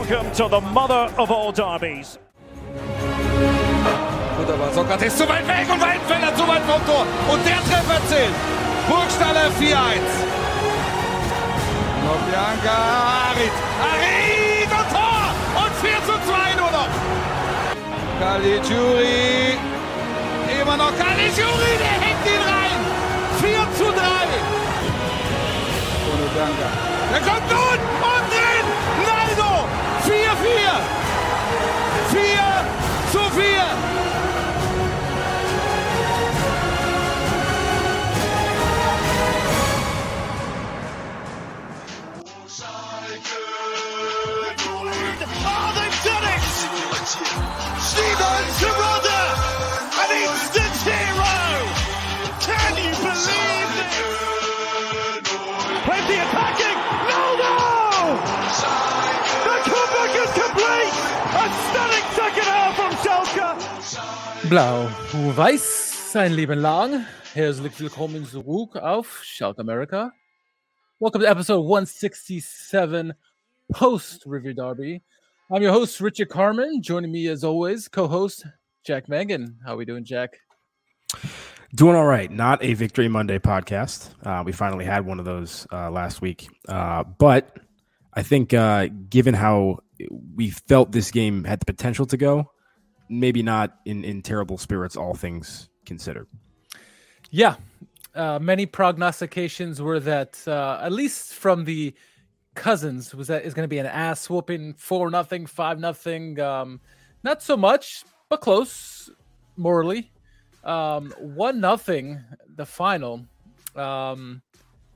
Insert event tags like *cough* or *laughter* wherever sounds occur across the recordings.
welcome to the mother of all derbies. Gut, aber Sokrates zu weit weg und Weidenfeller zu weit vom Tor. Und der Treffer zählt. Burgstaller 4-1. Noch Bianca Harit. Harit und Tor. Und 4 zu 2 nur noch. Caligiuri. Immer noch Caligiuri. Der hängt ihn rein. 4 zu 3. Ohne Bianca. Der kommt nun und drin. Naldo. 4-4. 4 zu 4. Oh, they've done it! Steven Gerrard, an instant Schalke! Blau-Weiß, sein Leben lang. Herzlich willkommen zurück auf Shout America. Welcome to episode 167 post Revier Derby. I'm your host, Richard Carmen. Joining me as always, co host Jack Mangan. How are we doing, Jack? Doing all right. Not a Victory Monday podcast. Uh, we finally had one of those uh, last week. Uh, but I think, uh, given how we felt this game had the potential to go, maybe not in, in terrible spirits, all things considered. Yeah. Uh, many prognostications were that, uh, at least from the cousins, was that is going to be an ass whooping, four nothing, five nothing. Um, not so much, but close morally. Um, one nothing, the final. Um,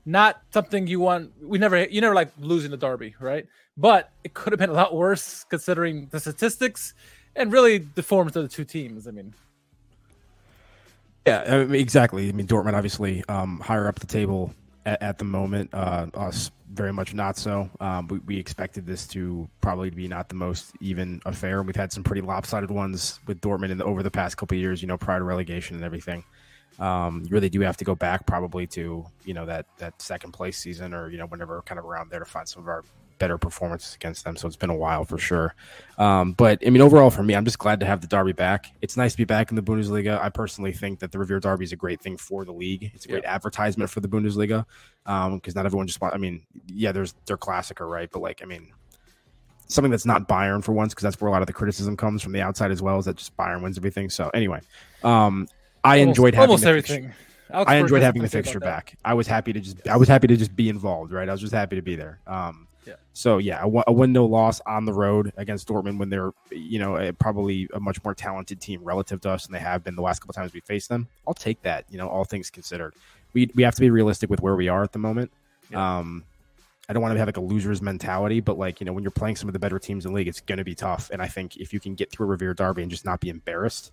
not something you want. We never, you never like losing the derby, right? But it could have been a lot worse considering the statistics and really the forms of the two teams. I mean, Yeah, I mean, exactly. I mean, Dortmund obviously um, higher up the table at, at the moment. Uh, us very much not so. Um, we, we expected this to probably be not the most even affair. We've had some pretty lopsided ones with Dortmund in the, over the past couple years. You know, prior to relegation and everything. Um, you really do have to go back probably to you know that that second place season or you know whenever kind of around there to find some of our better performances against them. So it's been a while for sure. Um, but I mean, overall for me, I'm just glad to have the Derby back. It's nice to be back in the Bundesliga. I personally think that the Revier Derby is a great thing for the league. It's a great advertisement for the Bundesliga because not everyone just. I mean, yeah, there's their Klassiker, right? But like, I mean, something that's not Bayern for once because that's where a lot of the criticism comes from the outside as well. Is that just Bayern wins everything? So anyway, um, I almost- enjoyed having almost everything. Alex I enjoyed having the something to say fixture back. I was happy to just I was happy to just be involved, right? I was just happy to be there. Um, Yeah. So yeah, a, a win no loss on the road against Dortmund when they're you know a, probably a much more talented team relative to us than they have been the last couple times we faced them. I'll take that. You know, all things considered, we we have to be realistic with where we are at the moment. Um, I don't want to have like a loser's mentality, but like you know when you're playing some of the better teams in the league, it's going to be tough. And I think if you can get through a Revier Derby and just not be embarrassed,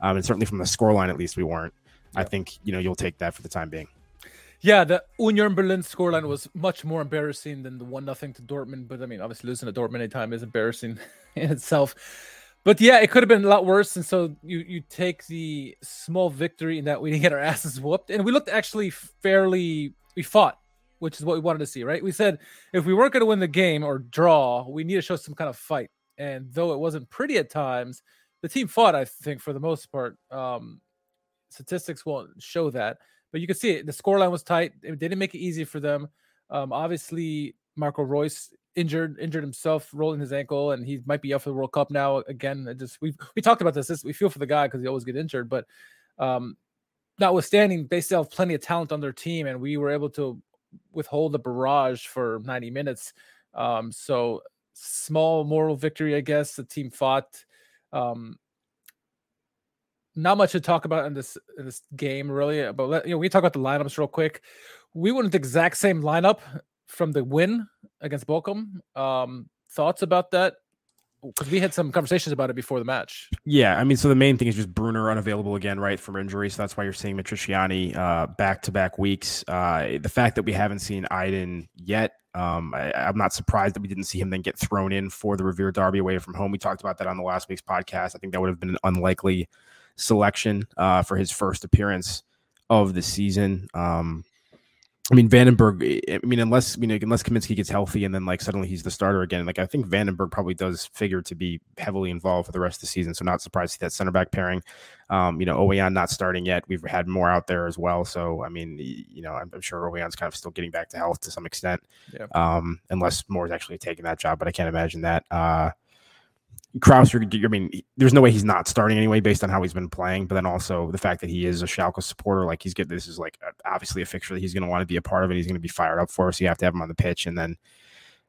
um, and certainly from the scoreline at least we weren't. I think you know you'll take that for the time being. Yeah, the Union Berlin scoreline was much more embarrassing than the one nothing to Dortmund. But I mean, obviously losing to Dortmund anytime is embarrassing *laughs* in itself. But yeah, it could have been a lot worse. And so you you take the small victory in that we didn't get our *laughs* asses whooped, and we looked actually fairly. We fought, which is what we wanted to see, right? We said if we weren't going to win the game or draw, we need to show some kind of fight. And though it wasn't pretty at times, the team fought. I think for the most part. Um, statistics won't show that, but you can see it. The scoreline was tight. It didn't make it easy for them. Um, obviously, Marco Reus injured injured himself, rolling his ankle, and he might be out for the World Cup now. Again, just we we talked about this. this we feel for the guy because he always get injured, but um, notwithstanding, they still have plenty of talent on their team, and we were able to withhold the barrage for 90 minutes. Um, so small moral victory, I guess. The team fought. Um, not much to talk about in this in this game, really. But let, you know, we talk about the lineups real quick. We went with the exact same lineup from the win against Bochum. Um, thoughts about that? Because we had some conversations about it before the match. Yeah, I mean, so the main thing is just Brunner unavailable again, right, from injury. So that's why you're seeing Matriciani uh, back-to-back weeks. Uh, the fact that we haven't seen Iden yet, um, I, I'm not surprised that we didn't see him then get thrown in for the Revier Derby away from home. We talked about that on the last week's podcast. I think that would have been an unlikely selection uh, for his first appearance of the season. Um, I mean, van den Berg. I mean, unless you know, unless Kaminski gets healthy and then like suddenly he's the starter again. Like I think van den Berg probably does figure to be heavily involved for the rest of the season. So not surprised to see that center back pairing. Um, you know, Ouwejan not starting yet. We've had Mohr out there as well. So I mean, you know, I'm, I'm sure Ouwejan's kind of still getting back to health to some extent. Yeah. Um, unless Mohr's actually taking that job, but I can't imagine that. Uh, Kraus, I mean, there's no way he's not starting anyway, based on how he's been playing. But then also the fact that he is a Schalke supporter, like he's get this is like obviously a fixture that he's going to want to be a part of, and he's going to be fired up for. So you have to have him on the pitch. And then,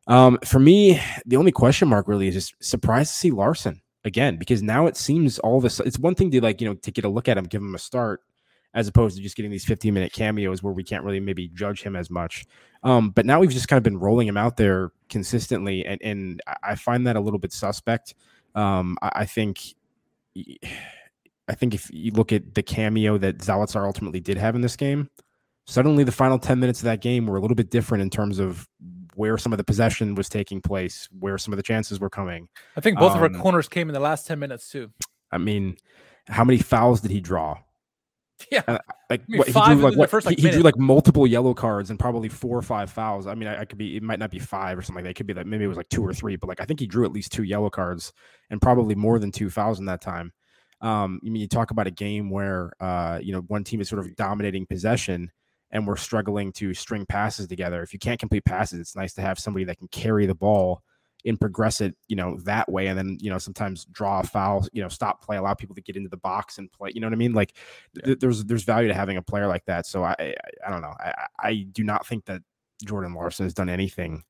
um, for me, the only question mark really is just surprised to see Larsson again because now it seems all of a it's one thing to like you know to get a look at him, give him a start, as opposed to just getting these 15 minute cameos where we can't really maybe judge him as much. Um, but now we've just kind of been rolling him out there consistently, and and I find that a little bit suspect. Um, I, I think. I think if you look at the cameo that Zalazar ultimately did have in this game, suddenly the final 10 minutes of that game were a little bit different in terms of where some of the possession was taking place, where some of the chances were coming. I think both um, of our Um, corners came in the last 10 minutes too. I mean, how many fouls did he draw? *laughs* Yeah. Uh, like mean, what, he drew like what first, like, he, he drew like multiple yellow cards and probably four or five fouls. I mean, I, I could be it might not be five or something like that. It could be like maybe it was like two or three, but like I think he drew at least two yellow cards and probably more than two fouls in that time. Um, I mean, you talk about a game where uh, you know, one team is sort of dominating possession and we're struggling to string passes together. If you can't complete passes, it's nice to have somebody that can carry the ball and progress it, you know, that way. And then, you know, sometimes draw a foul, you know, stop play, allow people to get into the box and play. You know what I mean? Like th- there's there's value to having a player like that. So I I, I don't know. I, I do not think that Jordan Larsson has done anything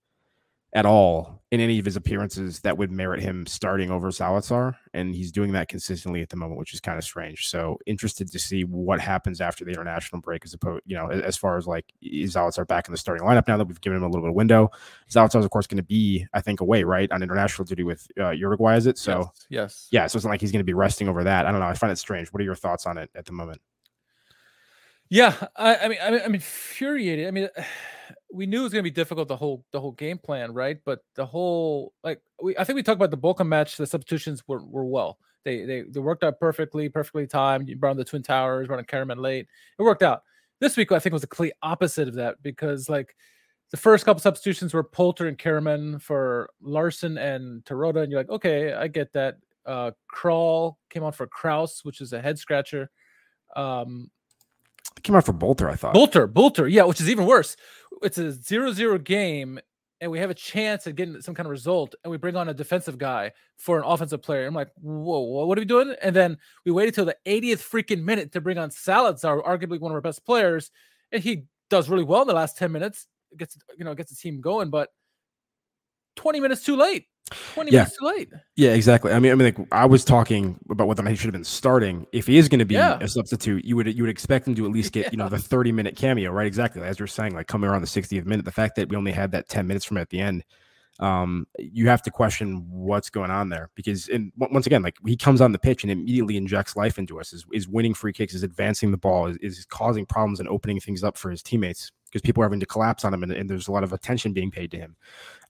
at all in any of his appearances that would merit him starting over Zalazar. And he's doing that consistently at the moment, which is kind of strange. So interested to see what happens after the international break as opposed, you know, as, far as like is Zalazar back in the starting lineup now that we've given him a little bit of window. Zalazar's of course going to be, I think, away, right? On international duty with uh, Uruguay, is it? So yes. yes. yeah, so it's not like he's going to be resting over that. I don't know. I find it strange. What are your thoughts on it at the moment? Yeah, I, I mean, I mean, I'm infuriated. I mean, we knew it was going to be difficult the whole the whole game plan, right? But the whole like we, I think we talked about the Bochum match. The substitutions were were well. They they they worked out perfectly, perfectly timed. You brought on the Twin Towers, brought on Karaman late. It worked out. This week, I think was the complete opposite of that because like the first couple substitutions were Polter and Karaman for Larsson and Terodde, and you're like, okay, I get that. Uh, Král came on for Kraus, which is a head scratcher. Um, It came out for Bülter, I thought. Bülter, Bülter, yeah, which is even worse. It's a zero-zero game, and we have a chance at getting some kind of result, and we bring on a defensive guy for an offensive player. I'm like, whoa, what are we doing? And then we waited till the 80th freaking minute to bring on Zalazar, arguably one of our best players, and he does really well in the last 10 minutes. Gets you know gets the team going, but 20 minutes too late. 20 Yeah. minutes too late. Yeah, exactly. I mean, I mean, like I was talking about whether he should have been starting. If he is going to be Yeah. a substitute, you would you would expect him to at least get you know the *laughs* thirty minute cameo, right? Exactly, as you're saying, like coming around the 60th minute. The fact that we only had that 10 minutes from at the end, um, you have to question what's going on there because, and once again, like he comes on the pitch and immediately injects life into us. Is is winning free kicks, is advancing the ball, is, is causing problems and opening things up for his teammates because people are having to collapse on him, and, and there's a lot of attention being paid to him,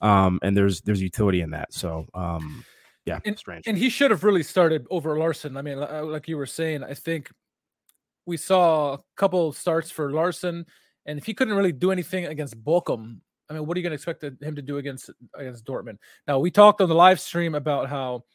um, and there's there's utility in that. So, um, yeah, strange. And he should have really started over Larsson. I mean, uh, like you were saying, I think we saw a couple starts for Larsson, and if he couldn't really do anything against Bochum, I mean, what are you going to expect him to do against against Dortmund? Now, we talked on the live stream about how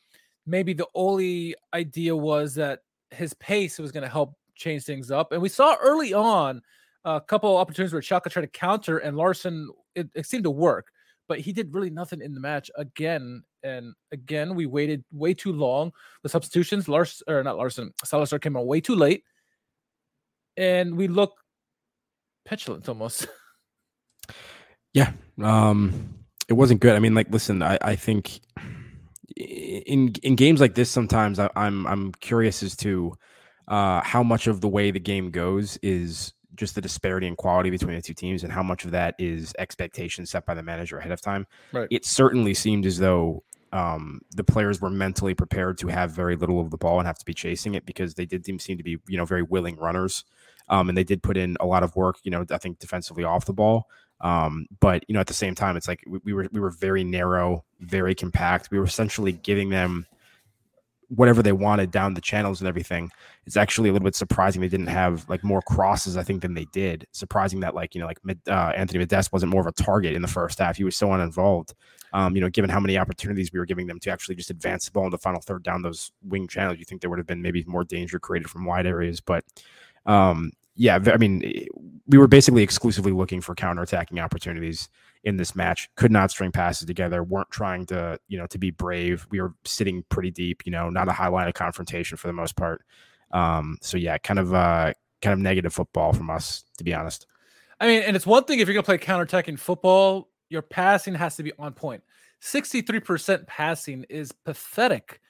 maybe the only idea was that his pace was going to help change things up, and we saw early on a couple opportunities where Schalke tried to counter, and Larsson it, it seemed to work but he did really nothing in the match again. And again, we waited way too long. The substitutions, Lars or not Larsson, Zalazar came on way too late, and we look petulant almost. *laughs* Yeah. Um it wasn't good. I mean, like, listen, I, I think in in games like this, sometimes I, I'm I'm curious as to uh how much of the way the game goes is just the disparity in quality between the two teams and how much of that is expectations set by the manager ahead of time. Right. It certainly seemed as though um, the players were mentally prepared to have very little of the ball and have to be chasing it because they did seem seem to be, you know, very willing runners. Um, and they did put in a lot of work, you know, I think defensively off the ball. Um, but you know, at the same time, it's like we, we were we were very narrow, very compact. We were essentially giving them whatever they wanted down the channels and everything. It's actually a little bit surprising they didn't have like more crosses, I think, than they did. Surprising that like you know like uh, Anthony Modeste wasn't more of a target in the first half. He was so uninvolved. Um, you know, given how many opportunities we were giving them to actually just advance the ball in the final third down those wing channels, you think there would have been maybe more danger created from wide areas. But um, yeah, I mean, we were basically exclusively looking for counterattacking opportunities in this match. Could not string passes together. weren't trying to, you know, to be brave. We were sitting pretty deep. You know, not a high line of confrontation for the most part. Um, so yeah, kind of, uh, kind of negative football from us, to be honest. I mean, and it's one thing if you're gonna play counterattacking football, your passing has to be on point. 63% passing is pathetic.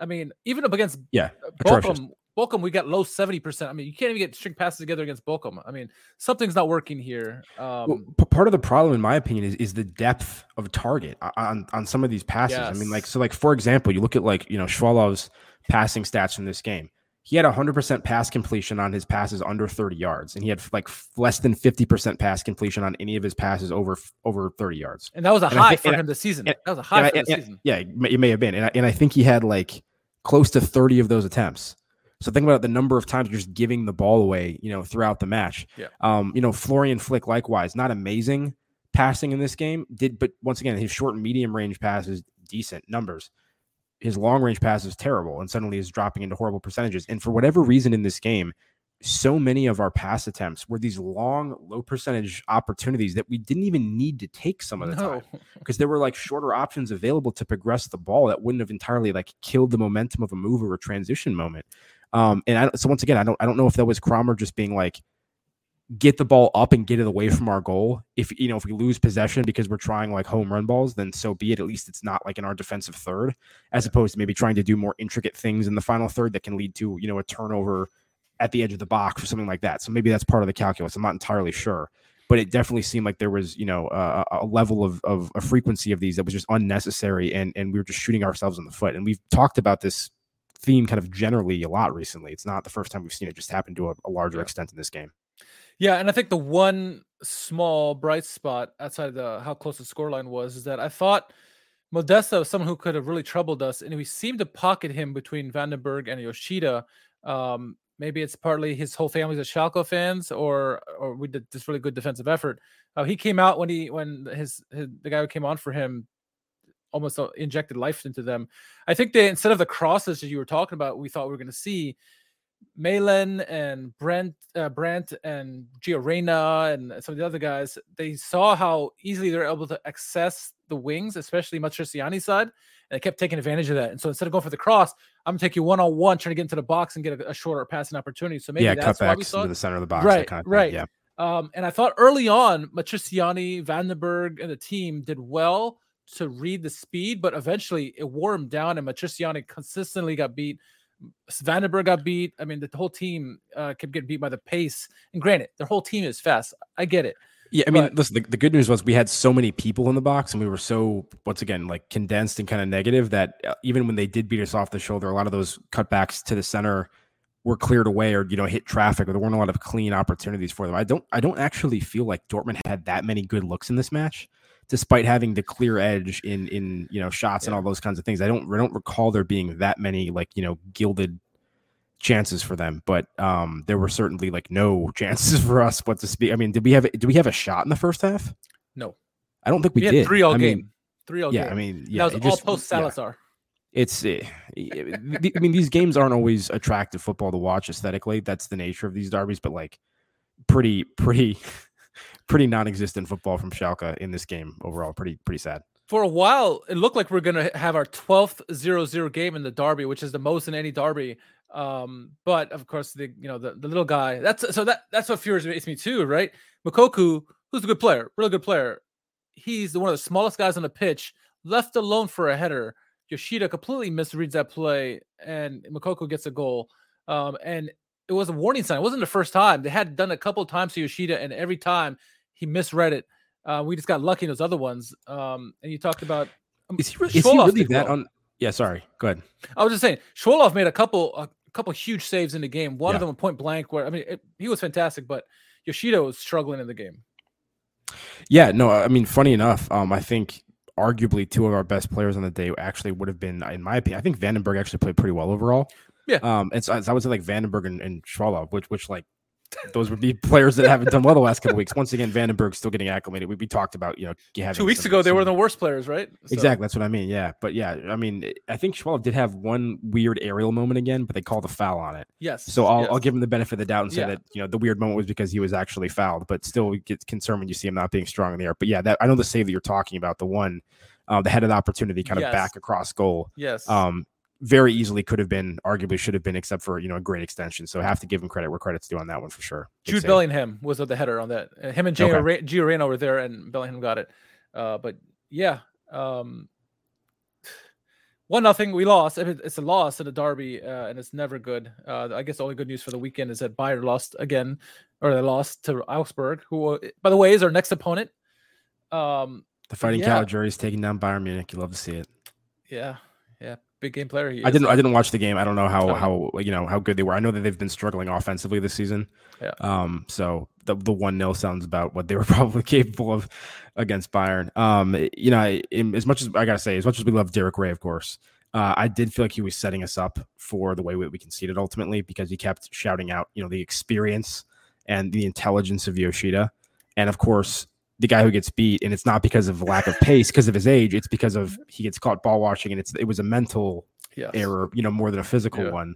I mean, even up against yeah, Bochum, Bochum, we got low 70%. I mean, you can't even get string passes together against Bochum. I mean, something's not working here. Um, well, part of the problem, in my opinion, is, is the depth of target on, on some of these passes. Yes. I mean, like, so, like, for example, you look at, like, you know, Schwolow's passing stats from this game. He had 100% pass completion on his passes under 30 yards, and he had like less than 50% pass completion on any of his passes over over 30 yards. And that was a and high think, for him this season. And, that was a high for I, the season. Yeah, it may have been. And I, and I think he had like close to 30 of those attempts. So think about the number of times you're just giving the ball away, you know, throughout the match. Yeah. Um, you know, Florian Flick likewise, not amazing passing in this game. Did but once again, his short and medium range passes decent numbers. His long range pass is terrible and suddenly is dropping into horrible percentages. And for whatever reason in this game, so many of our pass attempts were these long, low percentage opportunities that we didn't even need to take some of the no. time because there were like shorter options available to progress the ball that wouldn't have entirely like killed the momentum of a move or a transition moment. Um, and I, so once again, I don't I don't know if that was Kramer just being like, get the ball up and get it away from our goal. If you know if we lose possession because we're trying like home run balls, then so be it. At least it's not like in our defensive third, as opposed to maybe trying to do more intricate things in the final third that can lead to you know a turnover at the edge of the box or something like that. So maybe that's part of the calculus. I'm not entirely sure. But it definitely seemed like there was, you know, a, a level of, of a frequency of these that was just unnecessary, and and we were just shooting ourselves in the foot. And we've talked about this theme kind of generally a lot recently. It's not the first time we've seen it just happen to a, a larger yeah. extent in this game. Yeah, and I think the one small bright spot outside of the how close the scoreline was is that I thought Modeste was someone who could have really troubled us, and we seemed to pocket him between van den Berg and Yoshida. Um, maybe it's partly his whole family's a Schalke fans, or or we did this really good defensive effort. Uh, he came out when he when his, his the guy who came on for him almost uh, injected life into them. I think they instead of the crosses that you were talking about, we thought we were going to see Malen and Brandt, uh, Brandt and Gio Reyna and some of the other guys. They saw how easily they're able to access the wings, especially Matriciani's side, and they kept taking advantage of that. And so instead of going for the cross, I'm gonna take you one on one, trying to get into the box and get a, a shorter passing opportunity. So maybe yeah, that's why we saw into the center of the box, right? Kind of right. Yeah. Um, and I thought early on, Matriciani, Vandenberg, and the team did well to read the speed, but eventually it wore him down, and Matriciani consistently got beat. van den Berg got beat. I mean, the whole team uh, kept getting beat by the pace. And granted, their whole team is fast. I get it. Yeah, I mean, but, listen, the, the, good news was we had so many people in the box and we were so, once again, like condensed and kind of negative that uh, even when they did beat us off the shoulder, a lot of those cutbacks to the center were cleared away or, you know, hit traffic or there weren't a lot of clean opportunities for them. I don't, I don't actually feel like Dortmund had that many good looks in this match despite having the clear edge in in you know shots yeah. and all those kinds of things. I don't I don't recall there being that many like you know gilded chances for them, but um there were certainly like no *laughs* chances for us. What to speak? I mean, did we have did we have a shot in the first half? No, I don't think we, we did. Three all I game. Mean, three all yeah, game. I mean, yeah, that was all post Zalazar. Yeah. It's, uh, I mean, these games aren't always attractive football to watch aesthetically. That's the nature of these derbies, but like, pretty, pretty, pretty non-existent football from Schalke in this game overall. Pretty pretty sad. For a while, it looked like we are gonna have our 12th 0-0 game in the derby, which is the most in any derby. Um, but of course, the you know the, the little guy. That's so that that's what furious me too, right? Moukoko, who's a good player, really good player. He's the one of the smallest guys on the pitch, left alone for a header. Yoshida completely misreads that play, and Moukoko gets a goal. Um, and it was a warning sign. It wasn't the first time. They had done a couple times to Yoshida, and every time he misread it. Uh, we just got lucky in those other ones. Um, and you talked about um, is he, re- is he really that well. on? Yeah, sorry. Go ahead. I was just saying, Schwolow made a couple a couple huge saves in the game. One yeah. of them a point blank, where I mean, it, he was fantastic, but Yoshida was struggling in the game. Yeah, no, I mean, funny enough, um, I think arguably two of our best players on the day actually would have been, in my opinion, I think van den Berg actually played pretty well overall. Yeah. Um, and so, I would say like van den Berg and, and which which like those would be players that haven't done well the last couple weeks. Once again, van den Berg still getting acclimated. We, we talked about you know two weeks ago they were the worst players, right? So. Exactly, that's what I mean. Yeah, but yeah, I mean, I think Schwolow did have one weird aerial moment again, but they called a foul on it. Yes. So I'll, yes. I'll give him the benefit of the doubt and say Yeah. that you know the weird moment was because he was actually fouled, but still we get concerned when you see him not being strong in the air. But yeah, that I know the save that you're talking about, the one, uh, the head of the opportunity, kind of Yes. back across goal Yes. um, very easily could have been, arguably should have been, except for you know a great extension. So I have to give him credit where credit's due on that one for sure. Big Jude save. Bellingham was at the header on that. Uh, Him and Gio, Okay. Gio Reyna were there, and Bellingham got it. Uh, but yeah, um, one nothing. We lost. It's a loss in a derby, uh, and it's never good. Uh, I guess the only good news for the weekend is that Bayern lost again, or they lost to Augsburg, who, uh, by the way, is our next opponent. Um, The fighting Yeah. Caligiuri is taking down Bayern Munich. You love to see it. yeah, yeah, big game player. I didn't. I didn't watch the game. I don't know how Oh. how you know how good they were. I know that they've been struggling offensively this season. Yeah. Um. So the the one 0 sounds about what they were *laughs* probably capable of against Bayern. Um. You know, I- in- as much as I gotta say, as much as we love Derek Ray, of course, uh, I did feel like he was setting us up for the way we, we conceded ultimately because he kept shouting out, you know, the experience and the intelligence of Yoshida, and of course. The guy who gets beat, and it's not because of lack of pace, because of his age. It's because of *laughs* he gets caught ball watching, and it's it was a mental Yes. error, you know, more than a physical Yeah. one.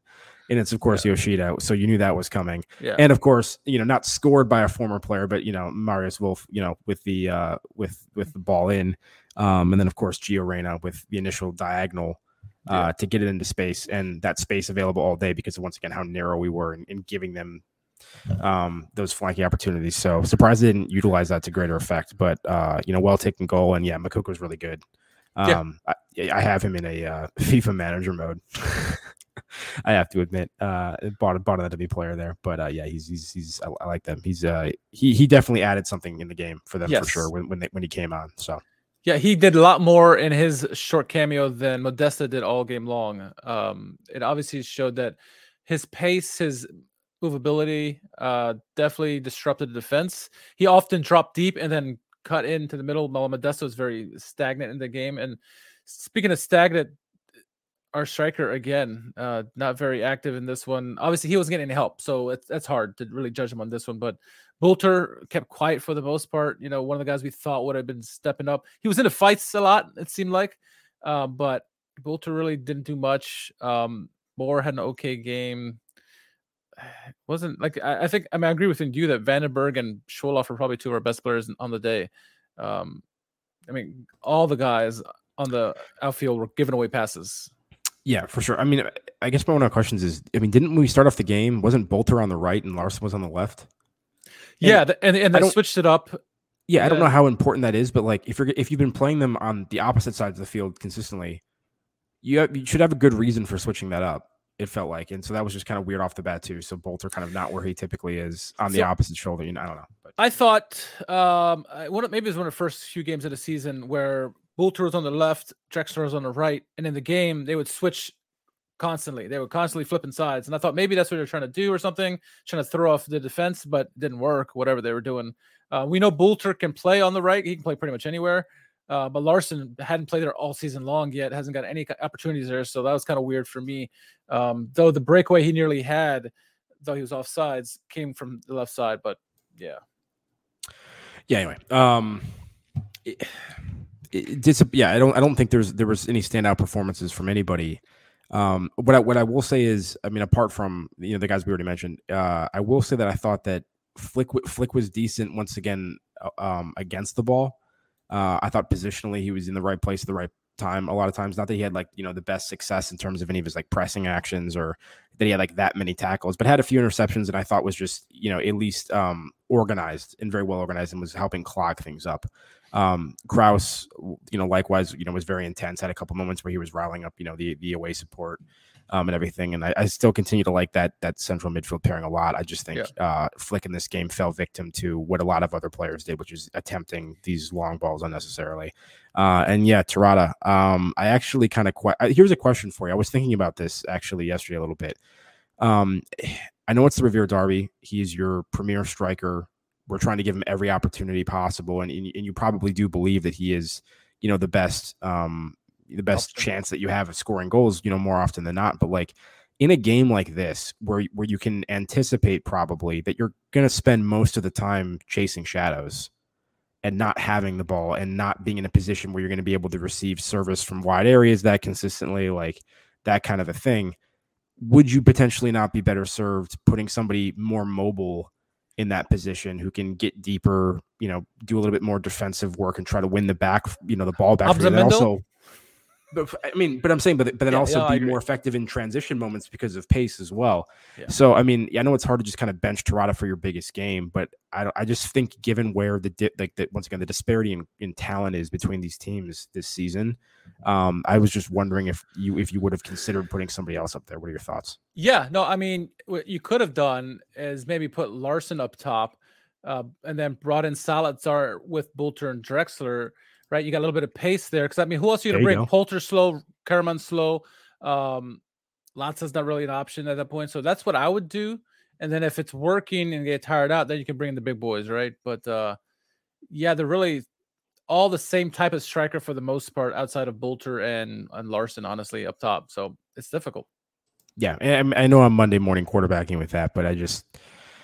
And it's of course Yoshida, so you knew that was coming. Yeah. And of course, you know, not scored by a former player, but you know, Marius Wolf, you know, with the uh with with the ball in. Um, and then of course Gio Reyna with the initial diagonal uh to get it into space and that space available all day because once again how narrow we were in, in giving them um those flanking opportunities. So surprised they didn't utilize that to greater effect. But uh, you know, well taken goal and yeah, Moukoko was really good. Yeah. Um, I, I have him in a uh, *laughs* FIFA manager mode. *laughs* I have to admit, uh, bought bought an enemy player there, but uh, yeah, he's he's he's I, I like them. He's uh he he definitely added something in the game for them for sure when when they, when he came on. So Yeah, he did a lot more in his short cameo than Modeste did all game long. Um, it obviously showed that his pace, his movability, uh, definitely disrupted the defense. He often dropped deep and then cut into the middle. While Modeste was very stagnant in the game. And speaking of stagnant, our striker again, uh, not very active in this one. Obviously, he wasn't getting any help, so it's that's hard to really judge him on this one. But Bülter kept quiet for the most part. You know, one of the guys we thought would have been stepping up. He was in the fights a lot, it seemed like. Um, but Bülter really didn't do much. Um, Mohr had an okay game. *sighs* Wasn't like I, I think I mean I agree with you that van den Berg and Schwolow are probably two of our best players on the day. Um, I mean, all the guys on the outfield were giving away passes. yeah, for sure. I mean, I guess my one of the questions is, I mean, didn't we start off the game? Wasn't Bülter on the right and Larsson was on the left? Yeah, th- and and they switched it up. Yeah, I don't know how important that is, but like if you're if you've been playing them on the opposite sides of the field consistently, you have, you should have a good reason for switching that up. It felt like, and so that was just kind of weird off the bat too. So Bülter kind of not where he typically is on the opposite shoulder. You know, I don't know. But I thought um I- one of- maybe it was one of the first few games of the season where Bülter was on the left, Drexler was on the right, and in the game they would switch constantly. They were constantly flipping sides, and I thought maybe that's what they're trying to do or something, trying to throw off the defense, but didn't work. Whatever they were doing, uh, we know Bülter can play on the right; he can play pretty much anywhere. Uh, but Larsson hadn't played there all season long yet, hasn't got any opportunities there, so that was kind of weird for me. Um, though the breakaway he nearly had, though he was off sides, came from the left side. But yeah, yeah, anyway, um, it, it, dis- yeah, I don't I don't think there's there was any standout performances from anybody. Um, what I what I will say is, I mean, apart from you know the guys we already mentioned, uh, I will say that I thought that Flick Flick was decent once again uh, um, against the ball. Uh, I thought positionally he was in the right place at the right time. A lot of times, not that he had like you know the best success in terms of any of his like pressing actions or that he had like that many tackles, but had a few interceptions that I thought was just you know at least um, organized and very well organized and was helping clog things up. Um, Kraus, you know, likewise, you know, was very intense. Had a couple moments where he was riling up, you know, the the away support um, and everything. And I, I still continue to like that that central midfield pairing a lot. I just think uh, Flick in this game fell victim to what a lot of other players did, which is attempting these long balls unnecessarily. Uh, and yeah, Terodde. Um, I actually kind of que- here's a question for you. I was thinking about this actually yesterday a little bit. Um, I know it's the Revier Derby. He's your premier striker. We're trying to give him every opportunity possible, and, and you probably do believe that he is, you know, the best um the best Option. chance that you have of scoring goals, you know, more often than not. But like in a game like this, where where you can anticipate probably that you're gonna spend most of the time chasing shadows and not having the ball and not being in a position where you're going to be able to receive service from wide areas that consistently, like that kind of a thing. Would you potentially not be better served putting somebody more mobile in that position who can get deeper, you know, do a little bit more defensive work and try to win the back, you know, the ball back. for you, and also, but I mean, but I'm saying, but but then Yeah, also yeah, be more effective in transition moments because of pace as well. Yeah. So I mean, I know it's hard to just kind of bench Terodde for your biggest game, but I don't, I just think given where the di- like that once again the disparity in, in talent is between these teams this season, um, I was just wondering if you if you would have considered putting somebody else up there. What are your thoughts? Yeah, no, I mean, what you could have done is maybe put Larsson up top, uh, and then brought in Zalazar with Bülter and Drexler. Right, you got a little bit of pace there. Because I mean, who else are you gonna bring? go. Polter slow, Karaman slow. Um, Lanza's not really an option at that point, so that's what I would do. And then if it's working and get tired out, then you can bring in the big boys, right? But uh, yeah, they're really all the same type of striker for the most part, outside of Bülter and and Larsson, honestly, up top. So it's difficult. Yeah, and I I know I'm Monday morning quarterbacking with that, but I just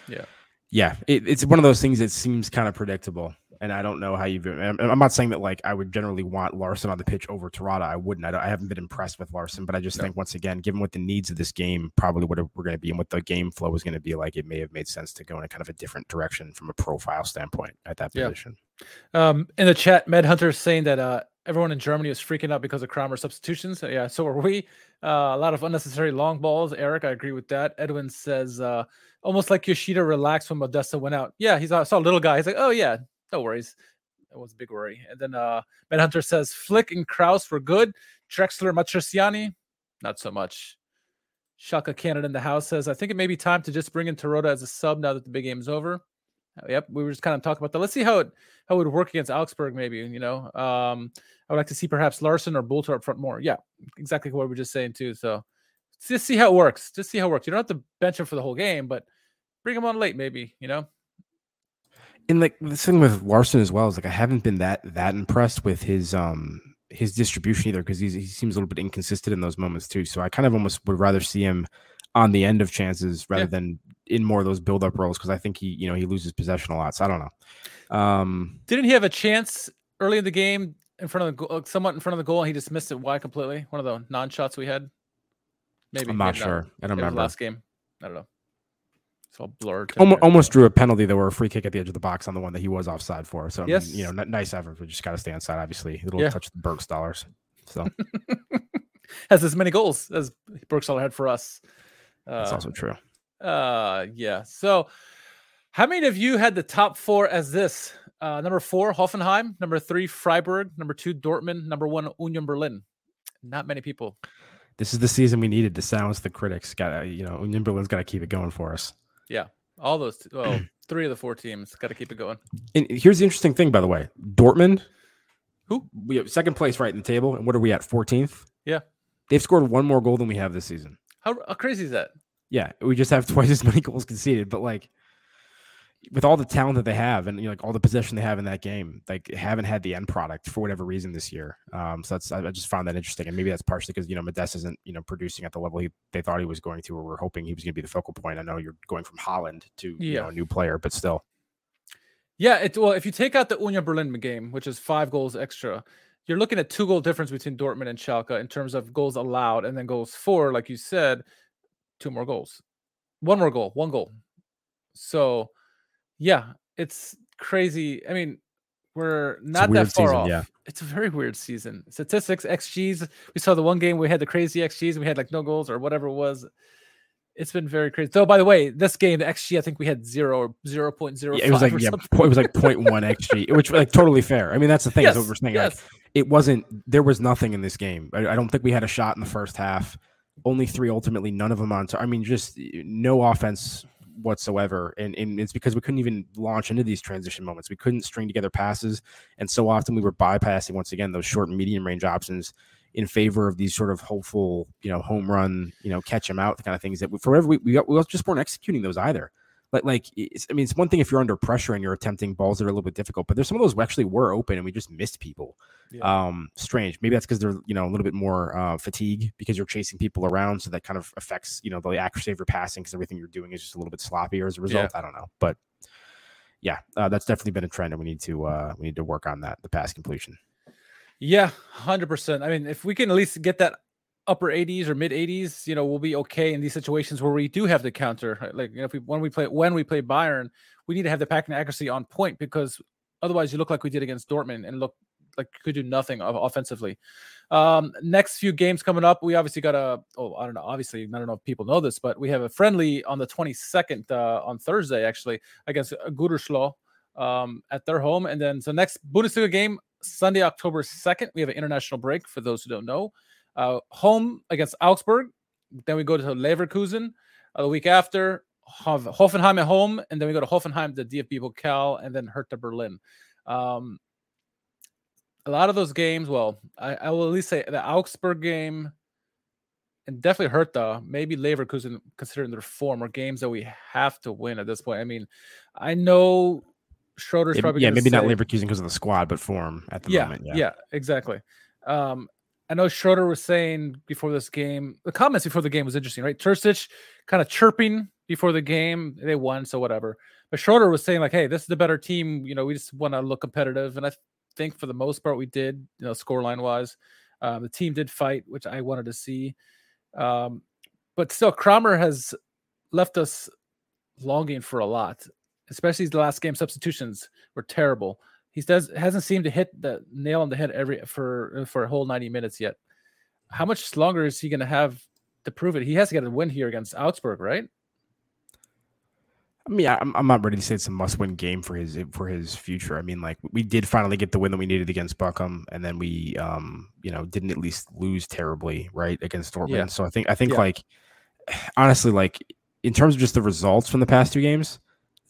Yeah. yeah, it, it's one of those things that seems kind of predictable. And I don't know how you. I'm, I'm not saying that like I would generally want Larsson on the pitch over Terodde. I wouldn't. I, don't, I haven't been impressed with Larsson, but I just No. think once again, given what the needs of this game probably what we're going to be and what the game flow is going to be like, it may have made sense to go in a kind of a different direction from a profile standpoint at that Yeah. position. Um, in the chat, Med Hunter is saying that uh, everyone in Germany is freaking out because of Kramer substitutions. Uh, Yeah, so are we. Uh, a lot of unnecessary long balls. Eric, I agree with that. Edwin says uh, almost like Yoshida relaxed when Modeste went out. Yeah, he's I saw a little guy. He's like, oh yeah, no worries. That was a big worry. And then uh, Med Hunter says Flick and Kraus were good. Drexler, Matriciani, not so much. Shaka Cannon in the house says, I think it may be time to just bring in Terodde as a sub now that the big game's over. Uh, Yep, we were just kind of talking about that. Let's see how it how it would work against Augsburg, maybe. You know, um, I would like to see perhaps Larsson or Bülter up front more. Yeah, exactly what we were just saying too. So just see how it works. Just see how it works. You don't have to bench him for the whole game, but bring him on late, maybe. You know. And like the thing with Larsson as well is like I haven't been that that impressed with his um his distribution either because he seems a little bit inconsistent in those moments too. So I kind of almost would rather see him on the end of chances rather Yeah. than in more of those build up roles because I think he you know he loses possession a lot. So I don't know. Um, Didn't he have a chance early in the game in front of the goal, somewhat in front of the goal? And he just missed it wide completely. One of the non shots we had. Maybe I'm not maybe sure. I don't it remember. last game. I don't know. It's all blurred. Almost, almost drew a penalty that were a free kick at the edge of the box on the one that he was offside for. So I mean, you know, n- nice effort. We just got to stay inside. Obviously, it'll Yeah. touch the Burks dollars. So *laughs* has as many goals as Berkshire had for us. that's Uh, also true. Uh, yeah. So, how many of you had the top four as this? Uh, number four, Hoffenheim. Number three, Freiburg. Number two, Dortmund. Number one, Union Berlin. Not many people. This is the season we needed to silence the critics. Got you know, Union Berlin's got to keep it going for us. Yeah, all those, well, three of the four teams got to keep it going. And here's the interesting thing, by the way. Dortmund, Who? we have second place right in the table, and what are we at? 14th. Yeah. they've scored one more goal than we have this season. How, how crazy is that? Yeah, we just have *laughs* twice as many goals conceded, but like with all the talent that they have and you know, like all the possession they have in that game, like haven't had the end product for whatever reason this year. Um, so that's I I just found that interesting, and maybe that's partially because you know Modeste isn't you know producing at the level he they thought he was going to, or we're hoping he was going to be the focal point. I know you're going from Holland to you know a new player, but still, Yeah, it well, if you take out the Union Berlin game, which is five goals extra, you're looking at two goal difference between Dortmund and Schalke in terms of goals allowed, and then goals for, like you said, two more goals, one more goal, one goal. So, yeah, it's crazy. I mean, we're not that far season, off. yeah. It's a very weird season. Statistics, XGs. We saw the one game we had the crazy XGs. We had like no goals or whatever it was. It's been very crazy. Though, by the way, this game, the XG, I think we had zero or zero point zero. yeah, it was like yeah, po- it was like 0.1 xg, which like totally fair. I mean, that's the thing. is what we're saying. like, it wasn't there was nothing in this game. I, I don't think we had a shot in the first half. Only three ultimately, none of them on. I mean, just no offense whatsoever, and, and it's because we couldn't even launch into these transition moments. We couldn't string together passes, and so often we were bypassing once again those short and medium range options in favor of these sort of hopeful, you know, home run, you know, catch them out kind of things that we, forever we we, we just weren't executing those either. Like like I mean, it's one thing if you're under pressure and you're attempting balls that are a little bit difficult, but there's some of those actually were open and we just missed people. Yeah. Um, strange. Maybe that's because they're you know a little bit more uh, fatigue because you're chasing people around, so that kind of affects you know the accuracy of your passing because everything you're doing is just a little bit sloppier as a result. Yeah. I don't know, but yeah, uh, that's definitely been a trend, and we need to uh, we need to work on that the pass completion. Yeah, hundred percent. I mean, if we can at least get that upper 80s or mid 80s, you know, we'll be okay in these situations where we do have the counter. Like you know, if we when we play when we play Bayern, we need to have the packing accuracy on point because otherwise you look like we did against Dortmund and look like could do nothing offensively. Um, next few games coming up, we obviously got a oh I don't know obviously I don't know if people know this, but we have a friendly on the 22nd uh, on Thursday actually against Gütersloh um, at their home, and then so next Bundesliga game Sunday October 2nd we have an international break for those who don't know. Uh, home against Augsburg, then we go to Leverkusen uh, the week after. Hoffenheim at home, and then we go to Hoffenheim, the DFB Pokal, and then Hertha Berlin. Um, a lot of those games, well, I, I, will at least say the Augsburg game and definitely Hertha, maybe Leverkusen, considering their form, are games that we have to win at this point. I mean, I know Schroeder's yeah, probably yeah, maybe say, not Leverkusen because of the squad, but form at the yeah, moment. Yeah, yeah, exactly. Um, I know Schroeder was saying before this game, the comments before the game was interesting, right? Terzic kind of chirping before the game. They won, so whatever. But Schroeder was saying like, "Hey, this is the better team. You know, we just want to look competitive." And I think for the most part we did, you know, scoreline wise. Um, the team did fight, which I wanted to see. Um, but still, Kramer has left us longing for a lot, especially the last game substitutions were terrible. He does hasn't seemed to hit the nail on the head every for for a whole 90 minutes yet. How much longer is he going to have to prove it? He has to get a win here against Augsburg, right? I mean, I'm, I'm not ready to say it's a must-win game for his for his future. I mean, like we did finally get the win that we needed against Bochum, and then we, um, you know, didn't at least lose terribly, right, against Dortmund. Yeah. So I think I think yeah. like *sighs* honestly, like in terms of just the results from the past two games,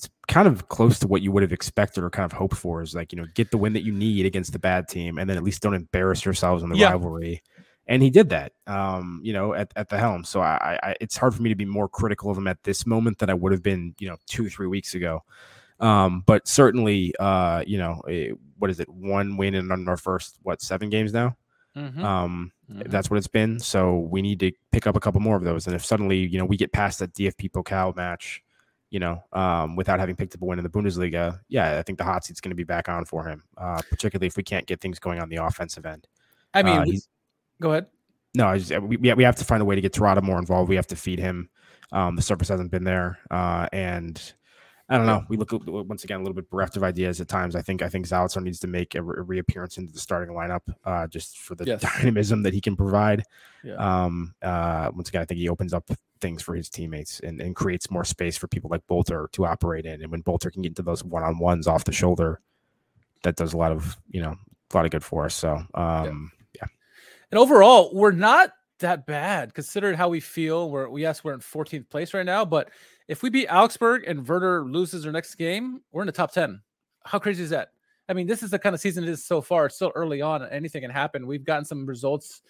it's kind of close to what you would have expected or kind of hoped for. Is like you know get the win that you need against the bad team, and then at least don't embarrass yourselves in the yeah. rivalry and he did that, um, you know, at, at the helm. So I, I, it's hard for me to be more critical of him at this moment than I would have been, you know, two three weeks ago. Um, but certainly, uh, you know, eh, what is it? One win in our first what seven games now. Mm-hmm. Um, mm-hmm. that's what it's been. So we need to pick up a couple more of those. And if suddenly, you know, we get past that DFB Pokal match, you know, um, without having picked up a win in the Bundesliga, yeah, I think the hot seat's going to be back on for him, uh, particularly if we can't get things going on the offensive end. I mean, uh, Go ahead. No, I just, we we have to find a way to get Terodde more involved. We have to feed him. Um, the surface hasn't been there, uh, and I don't know. We look once again a little bit bereft of ideas at times. I think I think Zalazar needs to make a, re- a reappearance into the starting lineup, uh, just for the yes. dynamism that he can provide. Yeah. Um, uh, once again, I think he opens up things for his teammates and, and creates more space for people like Bülter to operate in. And when Bülter can get into those one on ones off the shoulder, that does a lot of you know a lot of good for us. So um, yeah. and overall, we're not that bad considering how we feel. We're yes, we're in 14th place right now, but if we beat Augsburg and Werder loses their next game, we're in the top 10. How crazy is that? I mean, this is the kind of season it is so far. It's still early on. Anything can happen. We've gotten some results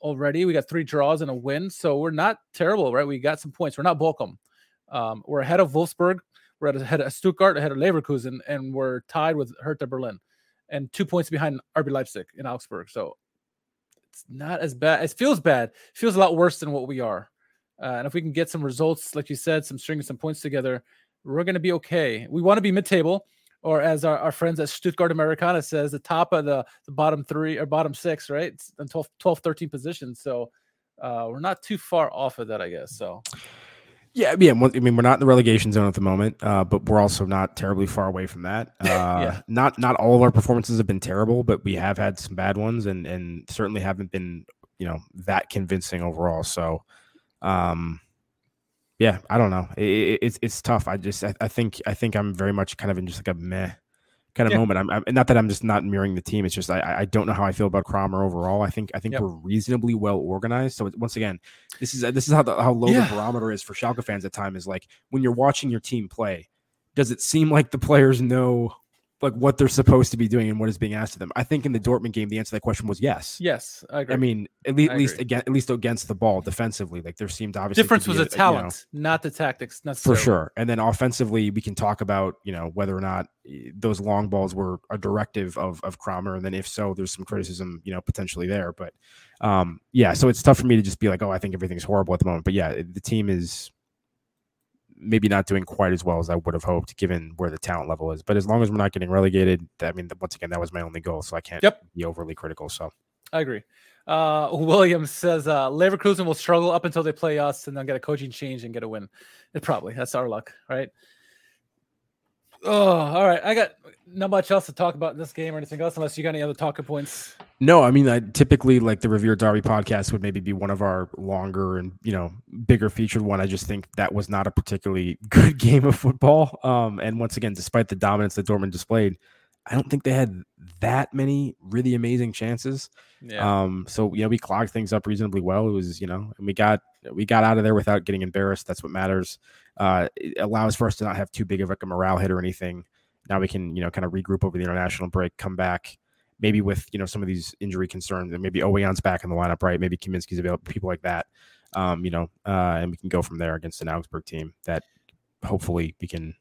already. We got three draws and a win, so we're not terrible, right? We got some points. We're not Bochum. Um, we're ahead of Wolfsburg. We're ahead of Stuttgart, ahead of Leverkusen, and we're tied with Hertha Berlin, and two points behind RB Leipzig in Augsburg. So it's not as bad. It feels bad. It feels a lot worse than what we are. Uh, and if we can get some results, like you said, some stringing some points together, we're going to be okay. We want to be mid-table, or as our, our friends at Stuttgart Americana says, the top of the, the bottom three or bottom six, right? It's 12, 12 13 positions. So uh, we're not too far off of that, I guess. So yeah, yeah. I mean, we're not in the relegation zone at the moment, uh, but we're also not terribly far away from that. *laughs* Uh, yeah. Not not all of our performances have been terrible, but we have had some bad ones, and and certainly haven't been you know that convincing overall. So, um, yeah, I don't know. It, it, it's it's tough. I just I, I, think I think I'm very much kind of in just like a meh kind of yeah. moment. I'm, I'm, not that I'm just not mirroring the team. It's just I, I don't know how I feel about Kramer overall. I think I think yep. we're reasonably well organized. So once again, this is this is how the, how low yeah. the barometer is for Schalke fans at time is like when you're watching your team play. Does it seem like the players know like what they're supposed to be doing and what is being asked of them. I think in the Dortmund game, the answer to that question was yes. Yes, I agree. I mean, at least, I at least again, at least against the ball defensively, like there seemed obviously difference was a- a you know, talent, not the tactics for sure. And then offensively, we can talk about you know whether or not eh, those long balls were a directive of of Kramer, and then if so, there's some criticism you know potentially there. But um, yeah, so it's tough for me to just be like, oh, I think everything's horrible at the moment. But yeah, the team is maybe not doing quite as well as I would have hoped, given where the talent level is. But as long as we're not getting relegated, I mean, once again, that was my only goal, so I can't Yep. be overly critical. So I agree. Uh, *laughs* Williams says uh, Leverkusen will struggle up until they play us and then get a coaching change and get a win. It probably that's our luck, right? Oh, all right. I got not much else to talk about in this game or anything else, unless you got any other talking points. No, I mean, I typically like the Revier Derby podcast would maybe be one of our longer and you know bigger featured one. I just think that was not a particularly *laughs* good game of football. Um, and once again, despite the dominance that Dortmund displayed, I don't think they had that many really amazing chances. Yeah. Um, so you know, we clogged things up reasonably well. It was you know, and we got we got out of there without getting embarrassed. That's what matters. Uh, it allows for us to not have too big of like a morale hit or anything. Now we can you know kind of regroup over the international break, come back maybe with you know some of these injury concerns, and maybe Ouwejan's back in the lineup, right? Maybe Kaminski's available, people like that. Um, you know, uh, and we can go from there against an Augsburg team that hopefully we can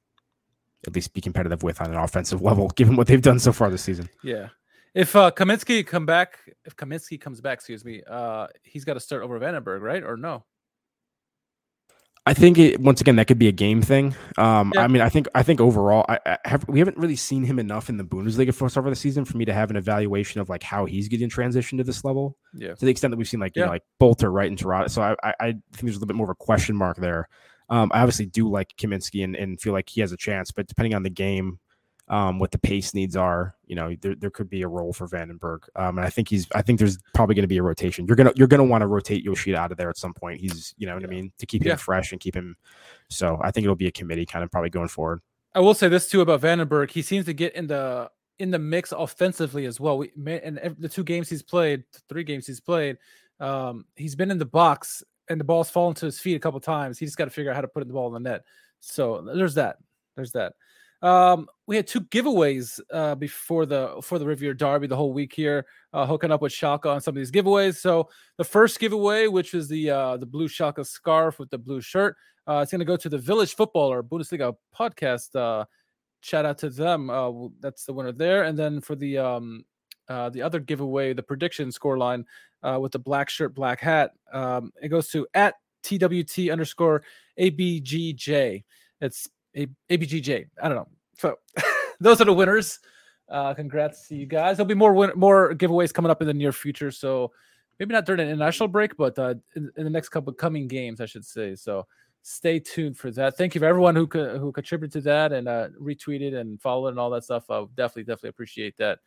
at least be competitive with on an offensive *laughs* level, given what they've done so far this season. yeah. If uh, Kaminski come back, if Kaminski comes back, excuse me, uh, he's got to start over van den Berg, right? Or no? I think it once again that could be a game thing. Um, Yeah. I mean, I think I think overall, I, I have we haven't really seen him enough in the Bundesliga for far the season for me to have an evaluation of like how he's getting transitioned to this level. Yeah. to the extent that we've seen like you Yeah. know like Bülter right in Toronto. So I, I I think there's a little bit more of a question mark there. Um, I obviously do like Kaminski and, and feel like he has a chance, but depending on the game, um, what the pace needs are, you know, there, there could be a role for van den Berg. Um, and I think he's I think there's probably going to be a rotation. You're gonna you're gonna want to rotate Yoshida out of there at some point. He's you know what I mean to keep him Yeah. fresh and keep him. So I think it'll be a committee kind of probably going forward. I will say this too about van den Berg. He seems to get in the in the mix offensively as well. We and the two games he's played, three games he's played, um, he's been in the box and the ball's fallen to his feet a couple times. He just got to figure out how to put the ball in the net. So there's that. There's that. Um, we had two giveaways uh, before the for the Revier Derby the whole week here, uh, hooking up with Schalke on some of these giveaways. So the first giveaway, which is the uh, the blue Schalke scarf with the blue shirt, uh, it's going to go to the Village Footballer Bundesliga podcast. Uh, shout out to them. Uh, that's the winner there. And then for the um, uh, the other giveaway, the prediction scoreline uh, with the black shirt, black hat, um, it goes to at TWT underscore ABGJ. It's a- ABGJ. I don't know. So *laughs* those are the winners. Uh, congrats to you guys. There'll be more win- more giveaways coming up in the near future. So maybe not during an international break, but uh, in, in the next couple coming games, I should say. So stay tuned for that. Thank you for everyone who co- who contributed to that and uh, retweeted and followed and all that stuff. I definitely definitely appreciate that.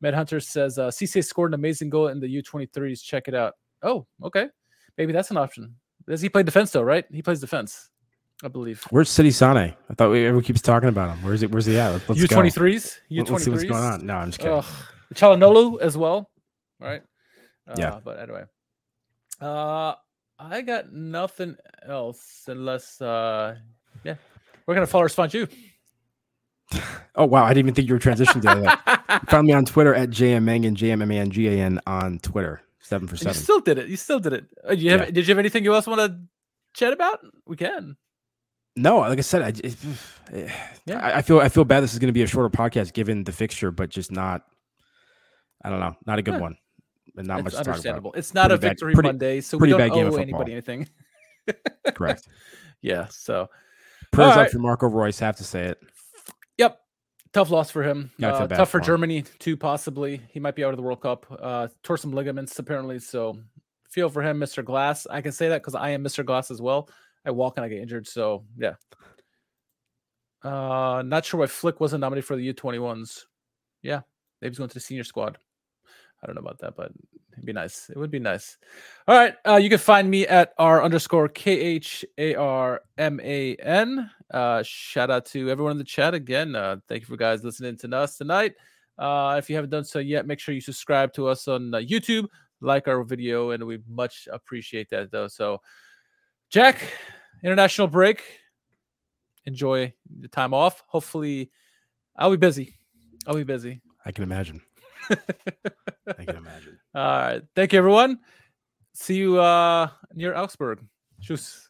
Med Hunter says uh, CC scored an amazing goal in the U23s. Check it out. Oh, okay, maybe that's an option. Does he play defense though? Right? He plays defense, I believe. Where's Sidi Sané? I thought we, everyone keeps talking about him. Where's it? What's he at? Let's, let's go. U23s. Let- U23s. Let's see what's going on. No, I'm just kidding. Ugh. Çalhanoğlu as well, right? Uh, Yeah. But anyway, uh, I got nothing else unless, uh, yeah, we're gonna follow respond you. *laughs* Oh wow, I didn't even think you were transitioning to that. *laughs* Found me on Twitter at jmmangan, jmmangan on Twitter. Seven for seven. You still did it. You still did it. Uh, you have, Yeah. Did you have anything you else want to chat about? We can. No, like I said, I, it, Yeah. I, I feel I feel bad. This is going to be a shorter podcast given the fixture, but just not. I don't know, not a good Yeah. one, and not much it's to talk about. understandable. It's not a Pretty bad- victory pretty- Monday, so we don't owe anybody anything. *laughs* Correct. Yeah. So, Prayers up right. for Marco Reus. Have to say it. Yep. Tough loss for him. Uh, tough for for. Germany too, possibly. He might be out of the World Cup. Uh, tore some ligaments apparently. So feel for him, Mr. Glass. I can say that because I am Mr. Glass as well. I walk and I get injured. So yeah. Uh, not sure why Flick wasn't nominated for the U21s. Yeah, maybe he's going to the senior squad. I don't know about that, but it'd be nice. It would be nice. All right. Uh, you can find me at r underscore k h a r m a n. Uh, shout out to everyone in the chat again. Uh, thank you for guys listening to us tonight. Uh, if you haven't done so yet, make sure you subscribe to us on uh, YouTube, like our video, and we much appreciate that though. So, Jack, international break. Enjoy the time off. Hopefully, I'll be busy. I'll be busy. I can imagine. *laughs* I can imagine. All right. Thank you, everyone. See you uh, near Augsburg. Tschüss.